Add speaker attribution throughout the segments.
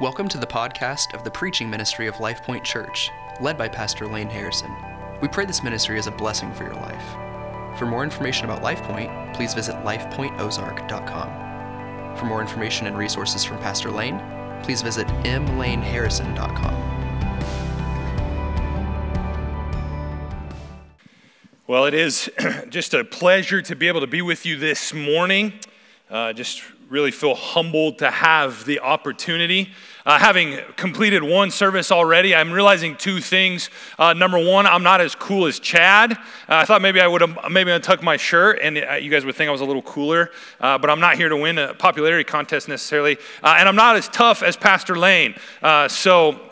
Speaker 1: Welcome to the podcast of the preaching ministry of Life Point Church, led by Pastor Lane Harrison. We pray this ministry is a blessing for your life. For more information about Life Point, please visit lifepointozark.com. For more information and resources from Pastor Lane, please visit mlaneharrison.com.
Speaker 2: Well, it is just a pleasure to be able to be with you this morning. Uh, just really feel humbled to have the opportunity. Uh, having completed one service already, I'm realizing two things. Uh, number one, I'm not as cool as Chad. Uh, I thought maybe I would maybe untucked my shirt, and uh, you guys would think I was a little cooler. Uh, but I'm not here to win a popularity contest necessarily, and I'm not as tough as Pastor Lane. so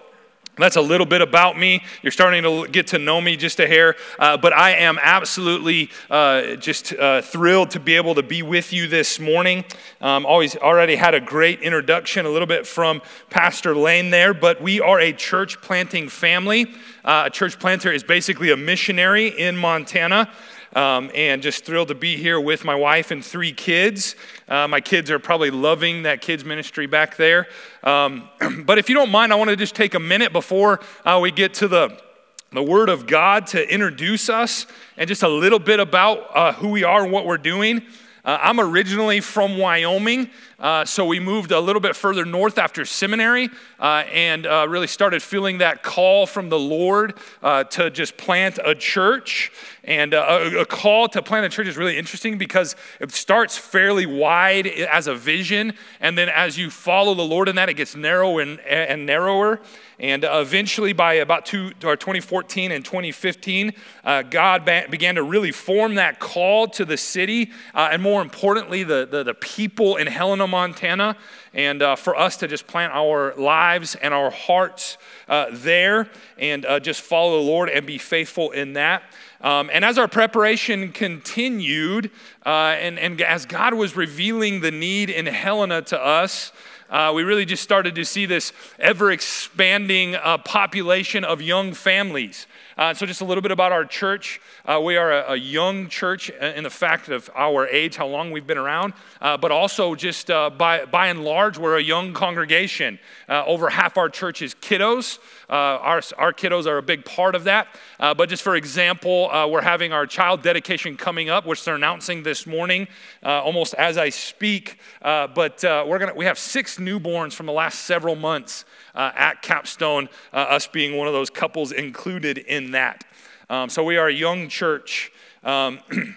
Speaker 2: that's a little bit about me. You're starting to get to know me just a hair, uh, but I am absolutely uh, just uh, thrilled to be able to be with you this morning. Um, always already had a great introduction, a little bit from Pastor Lane there, but we are a church planting family. Uh, a church planter is basically a missionary in Montana. Um, and just thrilled to be here with my wife and three kids. Uh, my kids are probably loving that kids' ministry back there. Um, but if you don't mind, I want to just take a minute before uh, we get to the the Word of God to introduce us and just a little bit about uh, who we are and what we're doing. Uh, I'm originally from Wyoming, uh, so we moved a little bit further north after seminary uh, and uh, really started feeling that call from the Lord uh, to just plant a church. And uh, a, a, call to plant a church is really interesting because it starts fairly wide as a vision, and then as you follow the Lord in that, it gets narrower and, and narrower. And eventually, by about two, or 2014 and 2015, uh, God ba- began to really form that call to the city, uh, and more importantly, the, the, the, people in Helena, Montana, and uh, for us to just plant our lives and our hearts uh, there and uh, just follow the Lord and be faithful in that. Um, and as our preparation continued, uh, and, and as God was revealing the need in Helena to us, uh, we really just started to see this ever expanding uh, population of young families. Uh, so, just a little bit about our church. Uh, we are a, a, young church in the fact of our age, how long we've been around, uh, but also just uh, by, by and large, we're a young congregation. over half our church is kiddos. Our, our kiddos are a big part of that. but just for example, we're having our child dedication coming up, which they're announcing this morning, almost as I speak. but we're gonna, we have six newborns from the last several months uh, at Capstone, uh, us being one of those couples included in that. Um, so we are a young church. Um,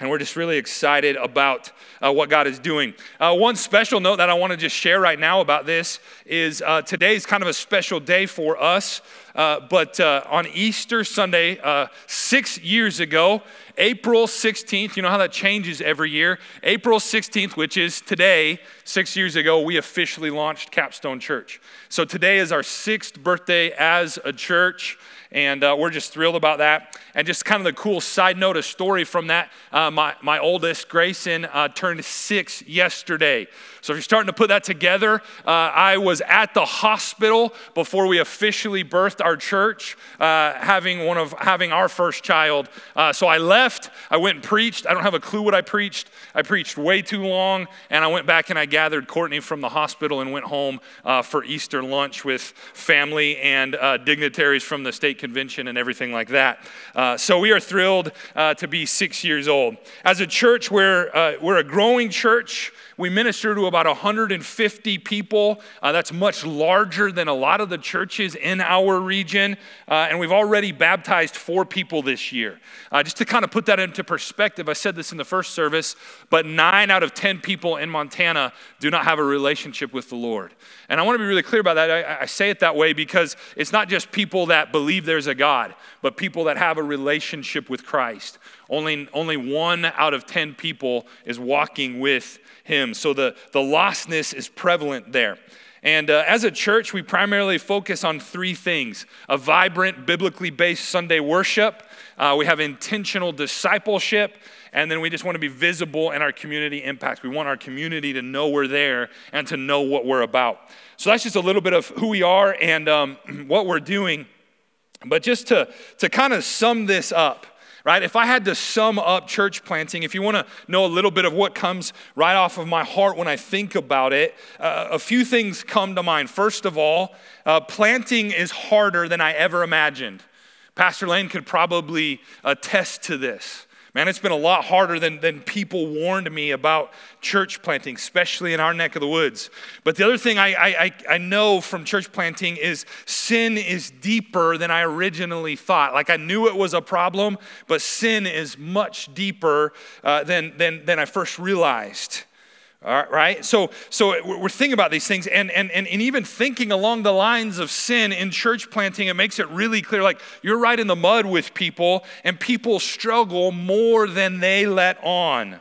Speaker 2: and we're just really excited about uh, what God is doing. Uh, one special note that I want to just share right now about this is uh, today's kind of a special day for us. Uh, but uh, on Easter Sunday, uh, six years ago, April 16th, you know how that changes every year. April 16th, which is today, six years ago, we officially launched Capstone Church. So today is our sixth birthday as a church and uh, we're just thrilled about that. And just kind of the cool side note, a story from that. Uh, my, my oldest, Grayson, uh, turned six yesterday. So if you're starting to put that together, uh, I was at the hospital before we officially birthed our church, uh, having one of having our first child. Uh, so I left. I went and preached. I don't have a clue what I preached. I preached way too long, and I went back and I gathered Courtney from the hospital and went home uh, for Easter lunch with family and uh, dignitaries from the state convention and everything like that. Uh, so we are thrilled to be six years old. As a church, we're we're a growing church. We minister to about 150 people. Uh, that's much larger than a lot of the churches in our region. Uh, and we've already baptized four people this year. Uh, just to kind of put that into perspective, I said this in the first service, but nine out of 10 people in Montana do not have a relationship with the Lord. And I want to be really clear about that. I, I say it that way because it's not just people that believe there's a God, but people that have a relationship with Christ. Only, only one out of 10 people is walking with him. So the, the lostness is prevalent there. And uh, as a church, we primarily focus on three things a vibrant, biblically based Sunday worship, uh, we have intentional discipleship, and then we just want to be visible in our community impact. We want our community to know we're there and to know what we're about. So that's just a little bit of who we are and um, what we're doing. But just to, to kind of sum this up, right? If I had to sum up church planting, if you want to know a little bit of what comes right off of my heart when I think about it, uh, a few things come to mind. First of all, uh, planting is harder than I ever imagined. Pastor Lane could probably attest to this. Man, it's been a lot harder than, than people warned me about church planting, especially in our neck of the woods. But the other thing I, I, I know from church planting is sin is deeper than I originally thought. Like I knew it was a problem, but sin is much deeper uh, than, than, than I first realized. All right? So, so we're thinking about these things, and, and, and, and even thinking along the lines of sin in church planting, it makes it really clear like you're right in the mud with people, and people struggle more than they let on.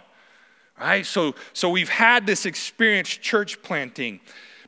Speaker 2: Right? So, so we've had this experience church planting.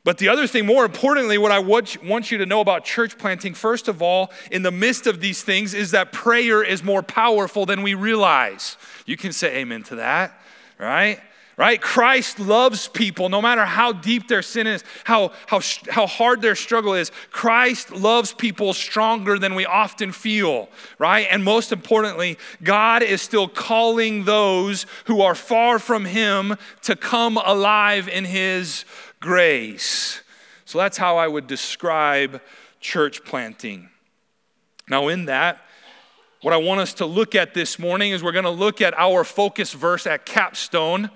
Speaker 2: But the other thing, more importantly, what I want you to know about church planting, first of all, in the midst of these things, is that prayer is more powerful than we realize. You can say amen to that, right? Right? Christ loves people no matter how deep their sin is, how, how, how hard their struggle is. Christ loves people stronger than we often feel, right? And most importantly, God is still calling those who are far from Him to come alive in His grace. So that's how I would describe church planting. Now, in that, what I want us to look at this morning is we're going to look at our focus verse at Capstone.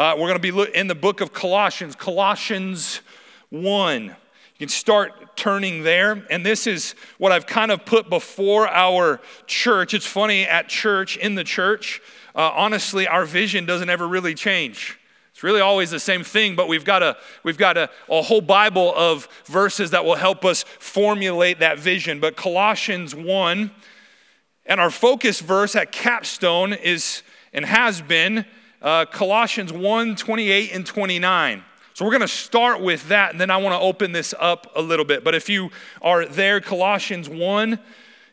Speaker 2: Uh, we're going to be in the book of Colossians, Colossians 1. You can start turning there. And this is what I've kind of put before our church. It's funny, at church, in the church, uh, honestly, our vision doesn't ever really change. It's really always the same thing, but we've got, a, we've got a, a whole Bible of verses that will help us formulate that vision. But Colossians 1, and our focus verse at Capstone is and has been uh, Colossians 1 28 and 29. So we're going to start with that, and then I want to open this up a little bit. But if you are there, Colossians 1,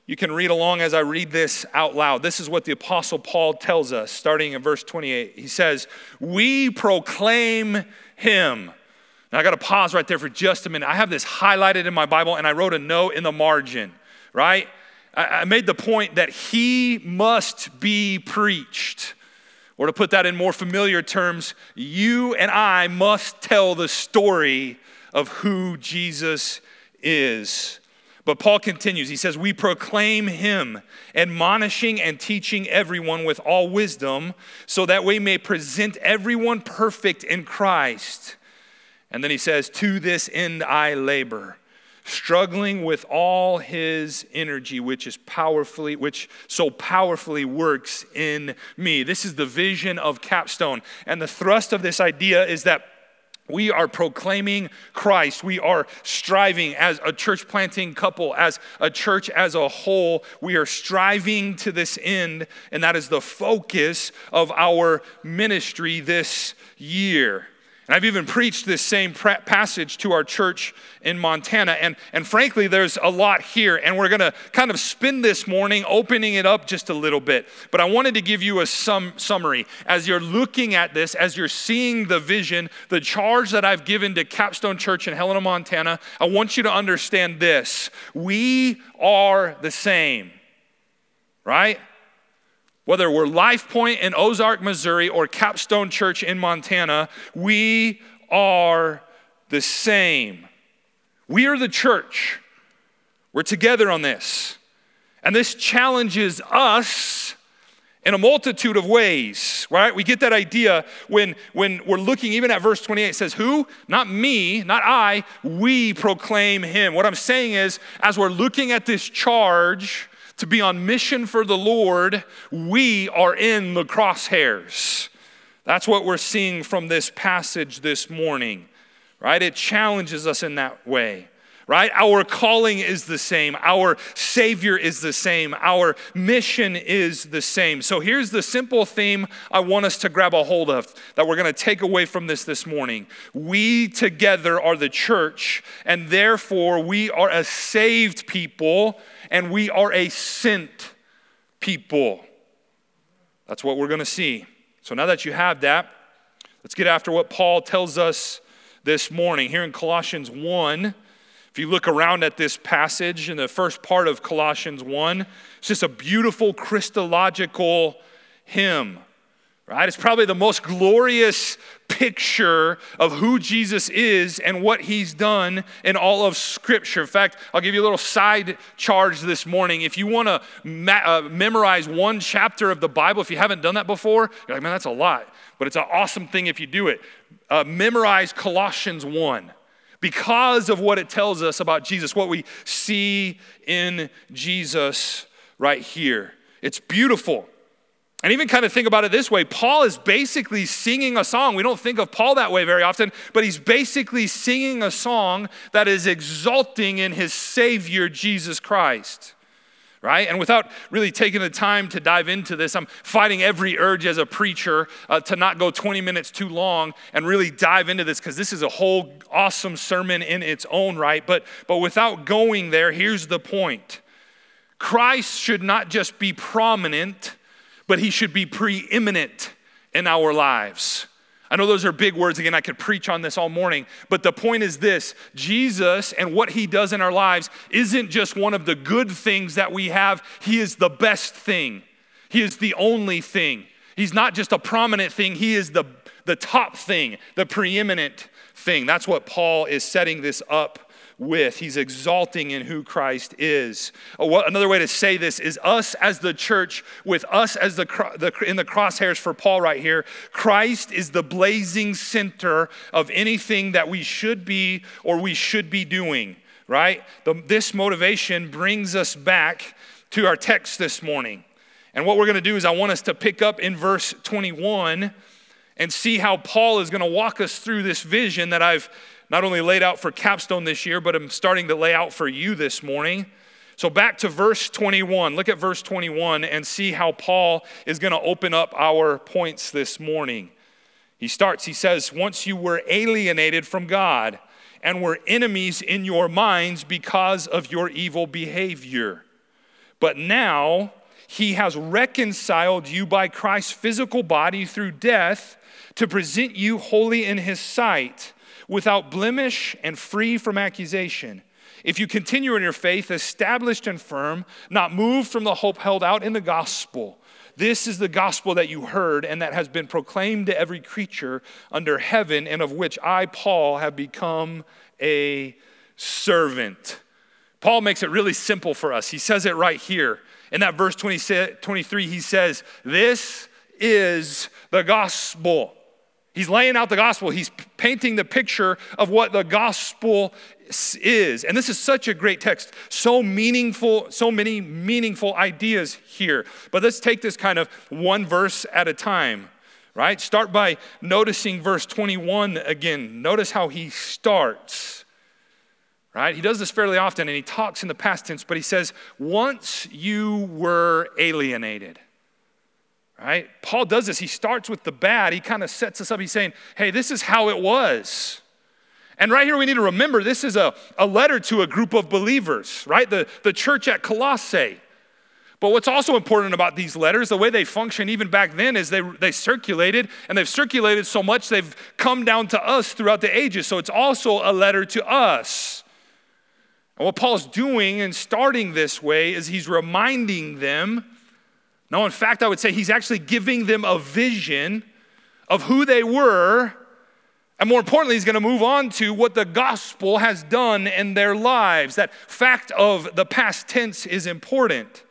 Speaker 2: you can read along as I read this out loud. This is what the Apostle Paul tells us, starting in verse 28. He says, We proclaim him. Now I got to pause right there for just a minute. I have this highlighted in my Bible, and I wrote a note in the margin, right? I made the point that he must be preached. Or to put that in more familiar terms, you and I must tell the story of who Jesus is. But Paul continues. He says, We proclaim him, admonishing and teaching everyone with all wisdom, so that we may present everyone perfect in Christ. And then he says, To this end I labor struggling with all his energy which is powerfully which so powerfully works in me this is the vision of capstone and the thrust of this idea is that we are proclaiming Christ. We are striving as a church planting couple, as a church as a whole. We are striving to this end, and that is the focus of our ministry this year. And I've even preached this same passage to our church in Montana. And, and frankly, there's a lot here. And we're going to kind of spend this morning opening it up just a little bit. But I wanted to give you a sum, summary. As you're looking at this, as you're seeing the vision, the charge that I've given to Capstone Church in Helena, Montana, I want you to understand this. We are the same, right? Whether we're Life Point in Ozark, Missouri, or Capstone Church in Montana, we are the same. We are the church. We're together on this. And this challenges us in a multitude of ways, right? We get that idea when, when we're looking even at verse 28. It says, Who? Not me, not I, we proclaim him. What I'm saying is, as we're looking at this charge, to be on mission for the Lord, we are in the crosshairs. That's what we're seeing from this passage this morning, right? It challenges us in that way right? Our calling is the same. Our Savior is the same. Our mission is the same. So here's the simple theme I want us to grab a hold of that we're going to take away from this this morning. We together are the church, and therefore we are a saved people and we are a sent people. That's what we're going to see. So now that you have that, let's get after what Paul tells us this morning. Here in Colossians 1, If you look around at this passage in the first part of Colossians 1, it's just a beautiful Christological hymn right? It's probably the most glorious picture of who Jesus is and what he's done in all of Scripture. In fact, I'll give you a little side charge this morning. If you want to ma- uh, memorize one chapter of the Bible, if you haven't done that before, you're like, man, that's a lot. But it's an awesome thing if you do it. Uh, memorize Colossians 1 because of what it tells us about Jesus, what we see in Jesus right here. It's beautiful. And even kind of think about it this way Paul is basically singing a song. We don't think of Paul that way very often, but he's basically singing a song that is exulting in his Savior, Jesus Christ. Right? And without really taking the time to dive into this, I'm fighting every urge as a preacher uh, to not go 20 minutes too long and really dive into this because this is a whole awesome sermon in its own right. But, but without going there, here's the point Christ should not just be prominent but he should be preeminent in our lives. I know those are big words. Again, I could preach on this all morning, but the point is this Jesus and what he does in our lives isn't just one of the good things that we have, he is the best thing. He is the only thing. He's not just a prominent thing, he is the, the top thing, the preeminent thing. That's what Paul is setting this up with. He's exalting in who Christ is. Another way to say this is us as the church, with us as the, the in the crosshairs for Paul right here. Christ is the blazing center of anything that we should be or we should be doing. Right? The, this motivation brings us back to our text this morning. And what we're going to do is I want us to pick up in verse 21 and see how Paul is going to walk us through this vision that I've not only laid out for Capstone this year, but I'm starting to lay out for you this morning. So, back to verse 21. Look at verse 21 and see how Paul is going to open up our points this morning. He starts, he says, Once you were alienated from God and were enemies in your minds because of your evil behavior. But now he has reconciled you by Christ's physical body through death to present you holy in his sight without blemish and free from accusation. If you continue in your faith, established and firm, not moved from the hope held out in the gospel. This is the gospel that you heard and that has been proclaimed to every creature under heaven, and of which I, Paul, have become a servant. Paul makes it really simple for us. He says it right here. In that verse 20, 23, he says, This is the gospel. He's laying out the gospel. He's painting the picture of what the gospel is. And this is such a great text. So meaningful, so many meaningful ideas here. But let's take this kind of one verse at a time, right? Start by noticing verse 21 again. Notice how he starts. Right? He does this fairly often and he talks in the past tense, but he says, Once you were alienated right? Paul does this. He starts with the bad. He kind of sets us up. He's saying, hey, this is how it was. And right here, we need to remember this is a, a letter to a group of believers, right? The, the church at Colossae. But what's also important about these letters, the way they function even back then, is they, they circulated, and they've circulated so much they've come down to us throughout the ages. So it's also a letter to us. And what Paul's doing in starting this way is he's reminding them no, in fact, I would say he's actually giving them a vision of who they were. And more importantly, he's going to move on to what the gospel has done in their lives. That fact of the past tense is important.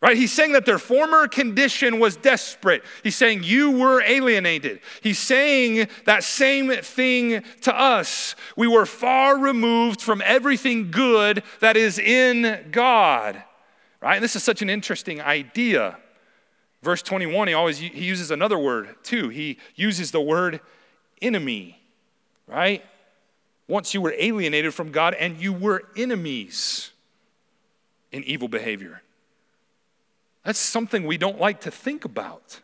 Speaker 2: Right? He's saying that their former condition was desperate. He's saying you were alienated. He's saying that same thing to us. We were far removed from everything good that is in God. Right? And this is such an interesting idea. Verse 21, he always he uses another word too. He uses the word enemy, right? Once you were alienated from God and you were enemies in evil behavior. That's something we don't like to think about.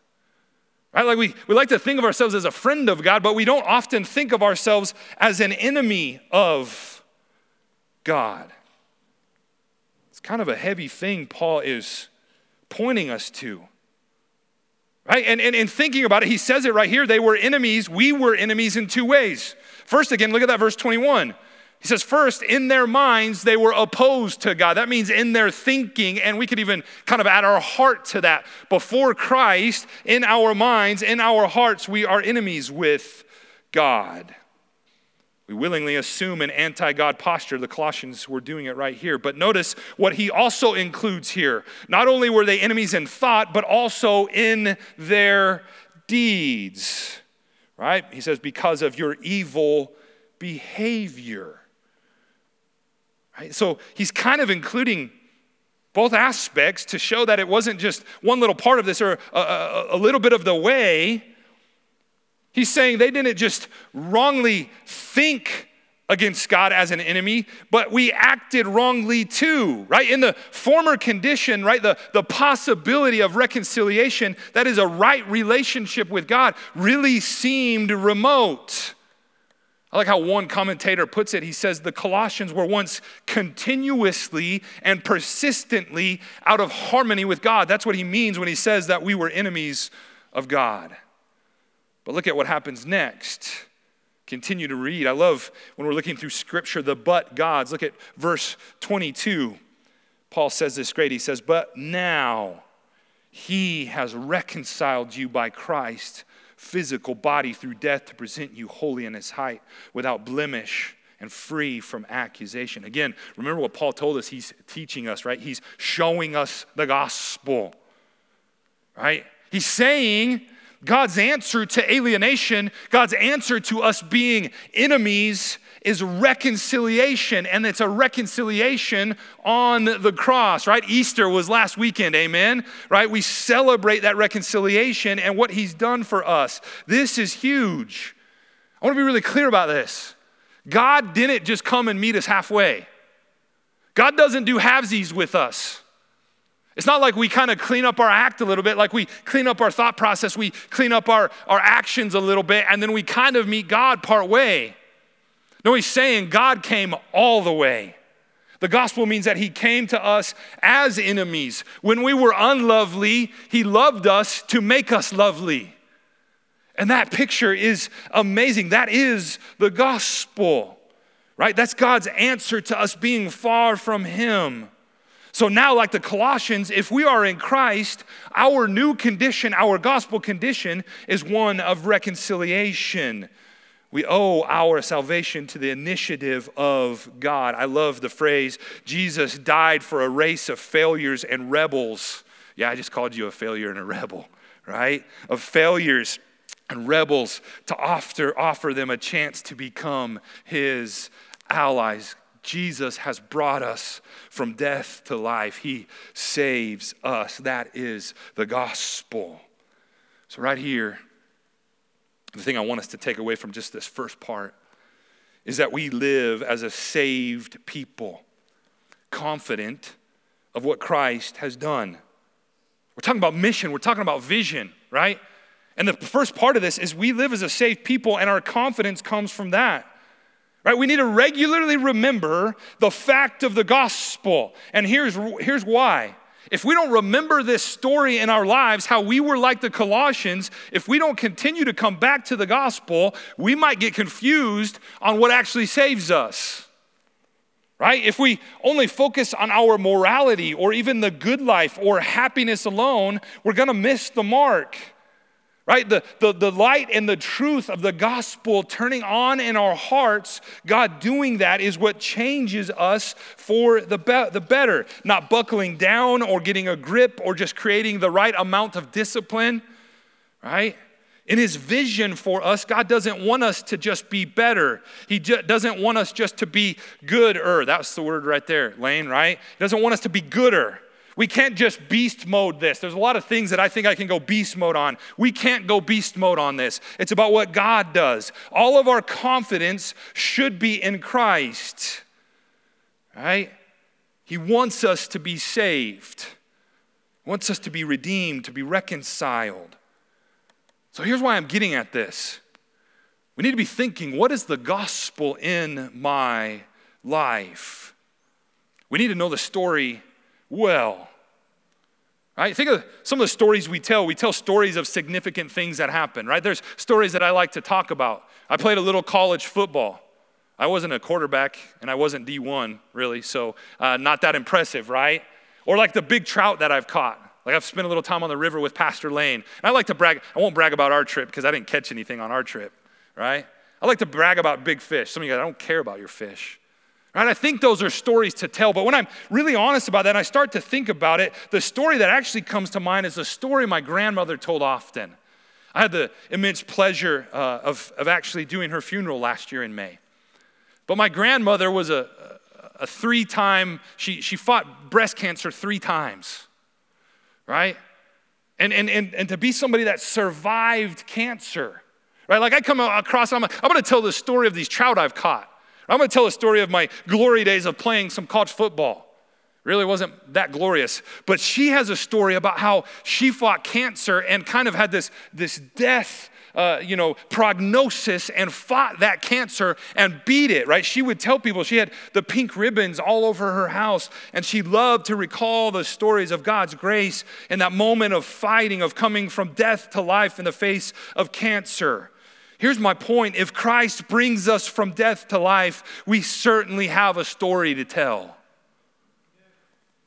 Speaker 2: Right? Like we, we like to think of ourselves as a friend of God, but we don't often think of ourselves as an enemy of God. It's kind of a heavy thing Paul is pointing us to. Right? And, and, and thinking about it, he says it right here. They were enemies. We were enemies in two ways. First, again, look at that verse 21. He says, first, in their minds, they were opposed to God. That means in their thinking, and we could even kind of add our heart to that. Before Christ, in our minds, in our hearts, we are enemies with God. We willingly assume an anti God posture. The Colossians were doing it right here. But notice what he also includes here. Not only were they enemies in thought, but also in their deeds. Right? He says, because of your evil behavior. Right? So he's kind of including both aspects to show that it wasn't just one little part of this or a, a, a little bit of the way. He's saying they didn't just wrongly think against God as an enemy, but we acted wrongly too, right? In the former condition, right, the, the possibility of reconciliation, that is a right relationship with God, really seemed remote. I like how one commentator puts it. He says the Colossians were once continuously and persistently out of harmony with God. That's what he means when he says that we were enemies of God. But look at what happens next. Continue to read. I love when we're looking through scripture the but gods. Look at verse 22. Paul says this great. He says, But now he has reconciled you by Christ physical body through death to present you holy in his height, without blemish and free from accusation. Again, remember what Paul told us he's teaching us, right? He's showing us the gospel, right? He's saying God's answer to alienation, God's answer to us being enemies is reconciliation, and it's a reconciliation on the cross, right? Easter was last weekend, amen? Right? We celebrate that reconciliation and what He's done for us. This is huge. I want to be really clear about this. God didn't just come and meet us halfway, God doesn't do halvesies with us. It's not like we kind of clean up our act a little bit, like we clean up our thought process, we clean up our, our actions a little bit, and then we kind of meet God part way. No, he's saying God came all the way. The gospel means that he came to us as enemies. When we were unlovely, he loved us to make us lovely. And that picture is amazing. That is the gospel, right? That's God's answer to us being far from him. So now, like the Colossians, if we are in Christ, our new condition, our gospel condition, is one of reconciliation. We owe our salvation to the initiative of God. I love the phrase, Jesus died for a race of failures and rebels. Yeah, I just called you a failure and a rebel, right? Of failures and rebels to offer, offer them a chance to become his allies. Jesus has brought us from death to life. He saves us. That is the gospel. So, right here, the thing I want us to take away from just this first part is that we live as a saved people, confident of what Christ has done. We're talking about mission, we're talking about vision, right? And the first part of this is we live as a saved people, and our confidence comes from that. Right? We need to regularly remember the fact of the gospel. And here's, here's why. If we don't remember this story in our lives, how we were like the Colossians, if we don't continue to come back to the gospel, we might get confused on what actually saves us. Right? If we only focus on our morality or even the good life or happiness alone, we're gonna miss the mark right? The, the, the light and the truth of the gospel turning on in our hearts, God doing that is what changes us for the, be- the better. Not buckling down or getting a grip or just creating the right amount of discipline, right? In his vision for us, God doesn't want us to just be better. He ju- doesn't want us just to be gooder. That's the word right there, Lane, right? He doesn't want us to be gooder. We can't just beast mode this. There's a lot of things that I think I can go beast mode on. We can't go beast mode on this. It's about what God does. All of our confidence should be in Christ, right? He wants us to be saved, he wants us to be redeemed, to be reconciled. So here's why I'm getting at this. We need to be thinking what is the gospel in my life? We need to know the story well. Right? Think of some of the stories we tell. We tell stories of significant things that happen, right? There's stories that I like to talk about. I played a little college football. I wasn't a quarterback and I wasn't D1, really, so uh, not that impressive, right? Or like the big trout that I've caught. Like I've spent a little time on the river with Pastor Lane. And I like to brag, I won't brag about our trip because I didn't catch anything on our trip, right? I like to brag about big fish. Some of you guys, I don't care about your fish. Right? I think those are stories to tell, but when I'm really honest about that and I start to think about it, the story that actually comes to mind is a story my grandmother told often. I had the immense pleasure uh, of, of actually doing her funeral last year in May. But my grandmother was a, a, three time, she, she fought breast cancer three times, right? And, and, and, and to be somebody that survived cancer, right? Like I come across, I'm, I'm gonna tell the story of these trout I've caught. I'm going to tell a story of my glory days of playing some college football. Really wasn't that glorious. But she has a story about how she fought cancer and kind of had this, this death. Uh, you know, prognosis and fought that cancer and beat it, right? She would tell people she had the pink ribbons all over her house, and she loved to recall the stories of God's grace in that moment of fighting, of coming from death to life in the face of cancer. Here's my point if Christ brings us from death to life, we certainly have a story to tell.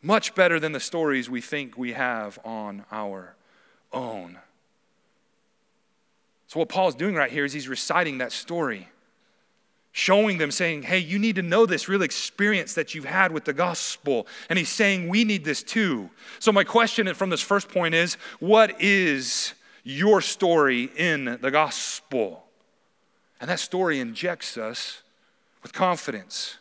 Speaker 2: Much better than the stories we think we have on our own. So, what Paul's doing right here is he's reciting that story, showing them, saying, Hey, you need to know this real experience that you've had with the gospel. And he's saying, We need this too. So, my question from this first point is, What is your story in the gospel? And that story injects us with confidence.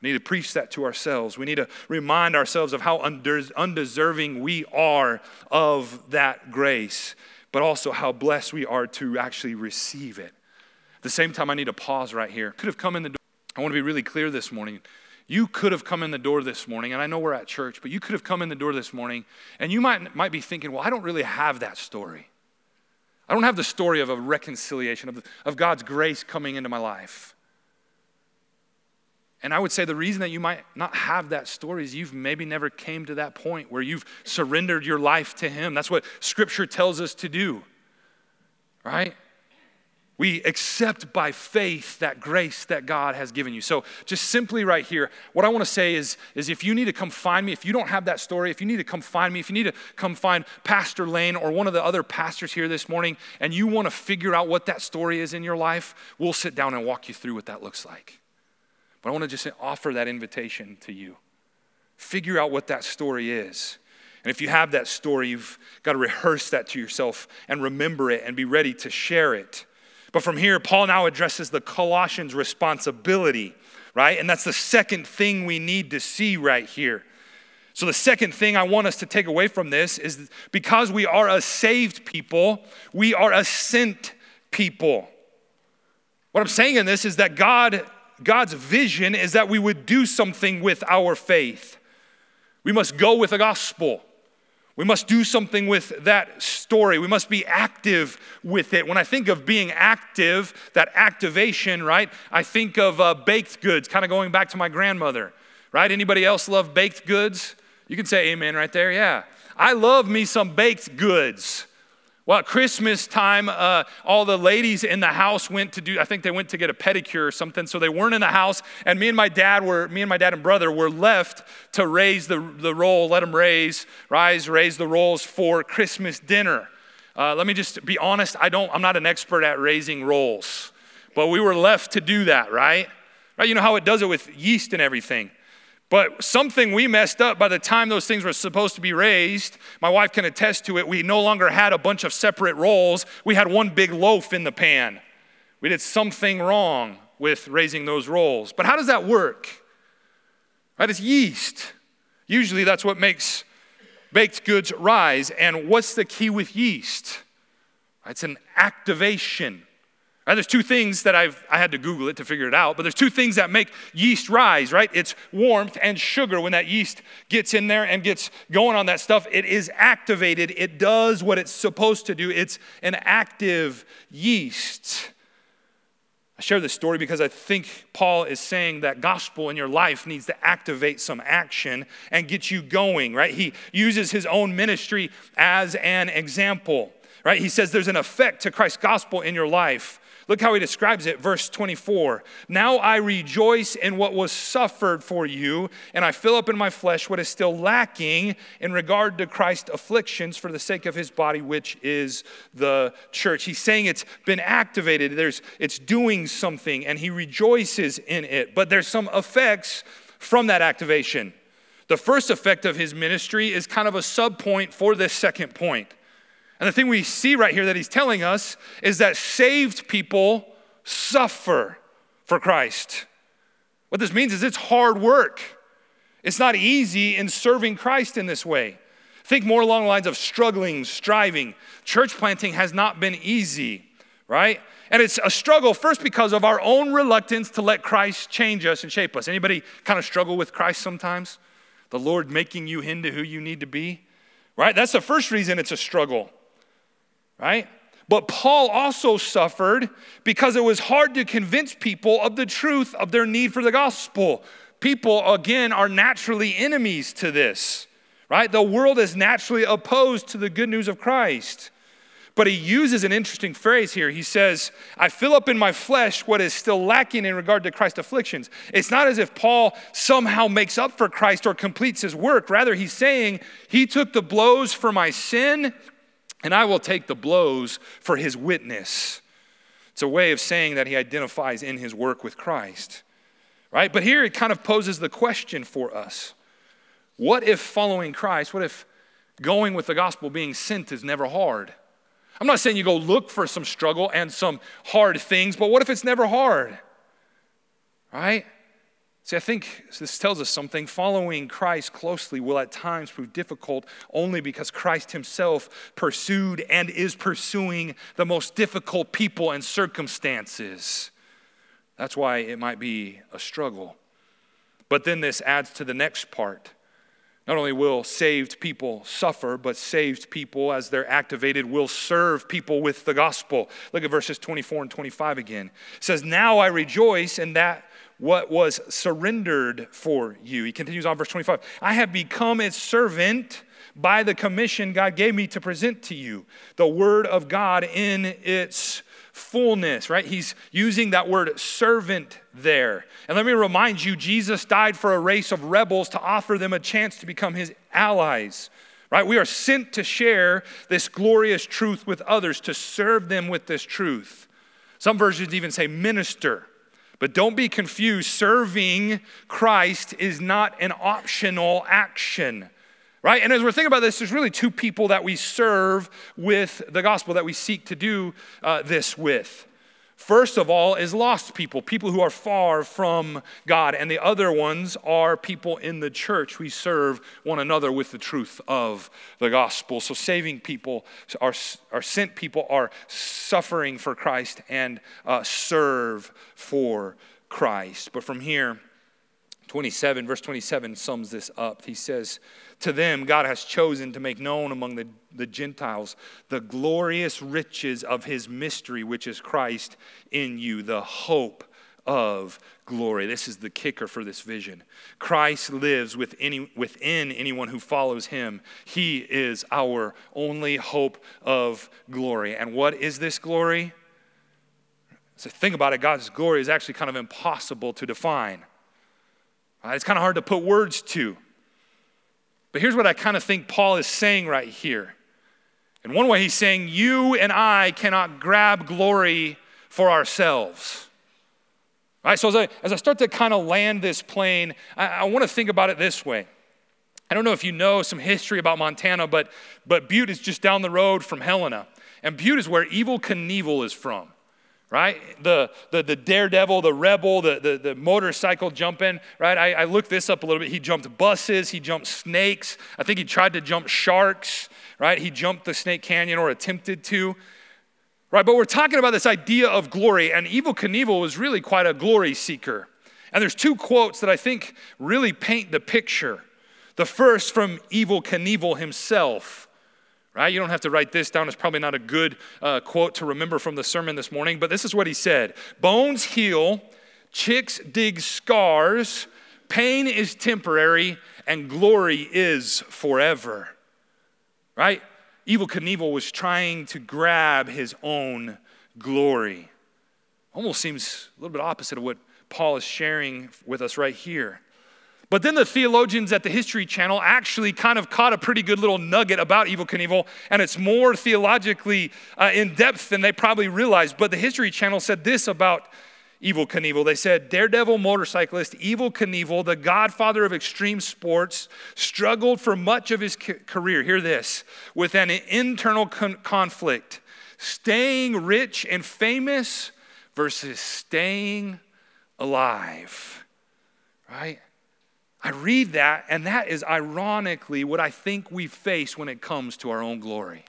Speaker 2: We need to preach that to ourselves. We need to remind ourselves of how undeserving we are of that grace, but also how blessed we are to actually receive it. At the same time, I need to pause right here. Could have come in the door. I want to be really clear this morning. You could have come in the door this morning, and I know we're at church, but you could have come in the door this morning, and you might, might be thinking, well, I don't really have that story. I don't have the story of a reconciliation, of, of God's grace coming into my life. And I would say the reason that you might not have that story is you've maybe never came to that point where you've surrendered your life to Him. That's what Scripture tells us to do, right? We accept by faith that grace that God has given you. So, just simply right here, what I want to say is, is if you need to come find me, if you don't have that story, if you need to come find me, if you need to come find Pastor Lane or one of the other pastors here this morning, and you want to figure out what that story is in your life, we'll sit down and walk you through what that looks like. But I want to just offer that invitation to you. Figure out what that story is. And if you have that story, you've got to rehearse that to yourself and remember it and be ready to share it. But from here, Paul now addresses the Colossians' responsibility, right? And that's the second thing we need to see right here. So, the second thing I want us to take away from this is because we are a saved people, we are a sent people. What I'm saying in this is that God, God's vision is that we would do something with our faith. We must go with the gospel. We must do something with that story. We must be active with it. When I think of being active, that activation, right? I think of uh, baked goods, kind of going back to my grandmother, right? Anybody else love baked goods? You can say amen right there. Yeah. I love me some baked goods. Well, at Christmas time, uh, all the ladies in the house went to do, I think they went to get a pedicure or something, so they weren't in the house. And me and my dad were, me and my dad and brother were left to raise the, the roll, let them raise, rise, raise the rolls for Christmas dinner. Uh, let me just be honest, I don't, I'm not an expert at raising rolls, but we were left to do that, right? Right? You know how it does it with yeast and everything. But something we messed up by the time those things were supposed to be raised, my wife can attest to it. We no longer had a bunch of separate rolls, we had one big loaf in the pan. We did something wrong with raising those rolls. But how does that work? Right? It's yeast. Usually that's what makes baked goods rise. And what's the key with yeast? It's an activation. Right, there's two things that I've I had to Google it to figure it out, but there's two things that make yeast rise, right? It's warmth and sugar. When that yeast gets in there and gets going on that stuff, it is activated. It does what it's supposed to do. It's an active yeast. I share this story because I think Paul is saying that gospel in your life needs to activate some action and get you going, right? He uses his own ministry as an example, right? He says there's an effect to Christ's gospel in your life Look how he describes it, verse 24. Now I rejoice in what was suffered for you, and I fill up in my flesh what is still lacking in regard to Christ's afflictions for the sake of his body, which is the church. He's saying it's been activated, There's, it's doing something, and he rejoices in it. But there's some effects from that activation. The first effect of his ministry is kind of a sub point for this second point. And the thing we see right here that he's telling us is that saved people suffer for Christ. What this means is it's hard work. It's not easy in serving Christ in this way. Think more along the lines of struggling, striving. Church planting has not been easy, right? And it's a struggle first because of our own reluctance to let Christ change us and shape us. Anybody kind of struggle with Christ sometimes? The Lord making you into who you need to be? Right? That's the first reason it's a struggle right? But Paul also suffered because it was hard to convince people of the truth of their need for the gospel. People, again, are naturally enemies to this, right? The world is naturally opposed to the good news of Christ. But he uses an interesting phrase here. He says, I fill up in my flesh what is still lacking in regard to Christ's afflictions. It's not as if Paul somehow makes up for Christ or completes his work. Rather, he's saying, He took the blows for my sin and I will take the blows for his witness. It's a way of saying that he identifies in his work with Christ, right? But here it kind of poses the question for us what if following Christ, what if going with the gospel being sent is never hard? I'm not saying you go look for some struggle and some hard things, but what if it's never hard? Right? See, I think this tells us something. Following Christ closely will at times prove difficult only because Christ himself pursued and is pursuing the most difficult people and circumstances. That's why it might be a struggle. But then this adds to the next part. Not only will saved people suffer, but saved people, as they're activated, will serve people with the gospel. Look at verses 24 and 25 again. It says, Now I rejoice in that what was surrendered for you. He continues on, verse 25 I have become its servant by the commission God gave me to present to you the word of God in its fullness, right? He's using that word servant there. And let me remind you, Jesus died for a race of rebels to offer them a chance to become his allies. Right? We are sent to share this glorious truth with others, to serve them with this truth. Some versions even say minister. But don't be confused. Serving Christ is not an optional action, right? And as we're thinking about this, there's really two people that we serve with the gospel, that we seek to do uh, this with. First of all, is lost people, people who are far from God. And the other ones are people in the church. We serve one another with the truth of the gospel. So, saving people, our, our sent people are suffering for Christ and uh, serve for Christ. But from here, 27, verse 27 sums this up. He says, To them, God has chosen to make known among the, the Gentiles the glorious riches of his mystery, which is Christ in you, the hope of glory. This is the kicker for this vision. Christ lives with any, within anyone who follows him. He is our only hope of glory. And what is this glory? So think about it God's glory is actually kind of impossible to define. Uh, it's kind of hard to put words to. But here's what I kind of think Paul is saying right here. In one way, he's saying, You and I cannot grab glory for ourselves. All right, so as I, as I start to kind of land this plane, I, I want to think about it this way. I don't know if you know some history about Montana, but, but Butte is just down the road from Helena. And Butte is where Evel Knievel is from right? The, the, the daredevil, the rebel, the, the, the motorcycle jumping, right? I, I looked this up a little bit. He jumped buses, he jumped snakes. I think he tried to jump sharks, right? He jumped the Snake Canyon or attempted to, right? But we're talking about this idea of glory, and Evel Knievel was really quite a glory seeker. And there's two quotes that I think really paint the picture. The first from Evel Knievel himself right? You don't have to write this down. It's probably not a good uh, quote to remember from the sermon this morning, but this is what he said Bones heal, chicks dig scars, pain is temporary, and glory is forever, right? Evel Knievel was trying to grab his own glory. Almost seems a little bit opposite of what Paul is sharing with us right here. But then the theologians at the History Channel actually kind of caught a pretty good little nugget about Evel Knievel, and it's more theologically uh, in depth than they probably realized. But the History Channel said this about Evel Knievel. They said, Daredevil motorcyclist Evel Knievel, the godfather of extreme sports, struggled for much of his career, hear this, with an internal con- conflict staying rich and famous versus staying alive. Right? I read that, and that is ironically what I think we face when it comes to our own glory.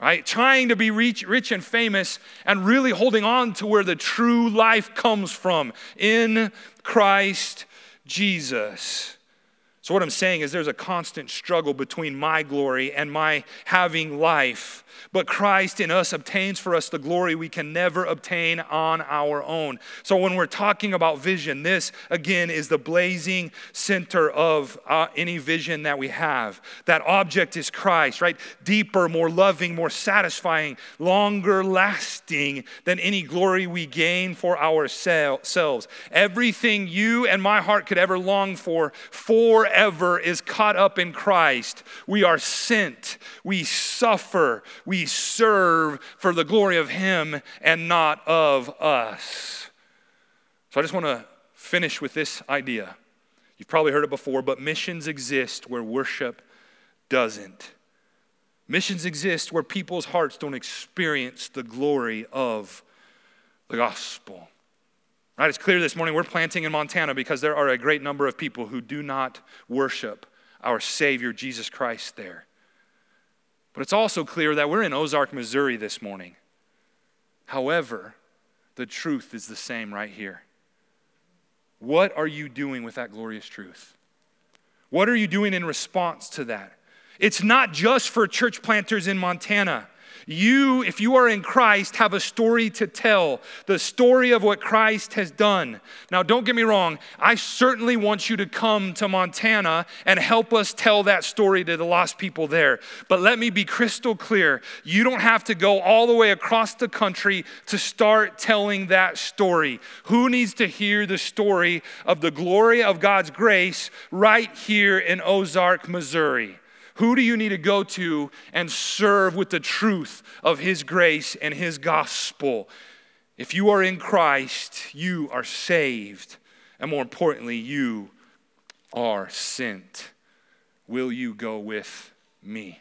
Speaker 2: Right? Trying to be rich, rich and famous and really holding on to where the true life comes from in Christ Jesus. So, what I'm saying is there's a constant struggle between my glory and my having life but Christ in us obtains for us the glory we can never obtain on our own. So when we're talking about vision, this again is the blazing center of uh, any vision that we have. That object is Christ, right? Deeper, more loving, more satisfying, longer lasting than any glory we gain for ourselves. Everything you and my heart could ever long for, for forever is caught up in Christ. We are sent, we suffer, we serve for the glory of Him and not of us. So I just want to finish with this idea. You've probably heard it before, but missions exist where worship doesn't. Missions exist where people's hearts don't experience the glory of the gospel. Right? It's clear this morning we're planting in Montana because there are a great number of people who do not worship our Savior Jesus Christ there. But it's also clear that we're in Ozark, Missouri this morning. However, the truth is the same right here. What are you doing with that glorious truth? What are you doing in response to that? It's not just for church planters in Montana. You, if you are in Christ, have a story to tell, the story of what Christ has done. Now, don't get me wrong, I certainly want you to come to Montana and help us tell that story to the lost people there. But let me be crystal clear you don't have to go all the way across the country to start telling that story. Who needs to hear the story of the glory of God's grace right here in Ozark, Missouri? Who do you need to go to and serve with the truth of His grace and His gospel? If you are in Christ, you are saved. And more importantly, you are sent. Will you go with me?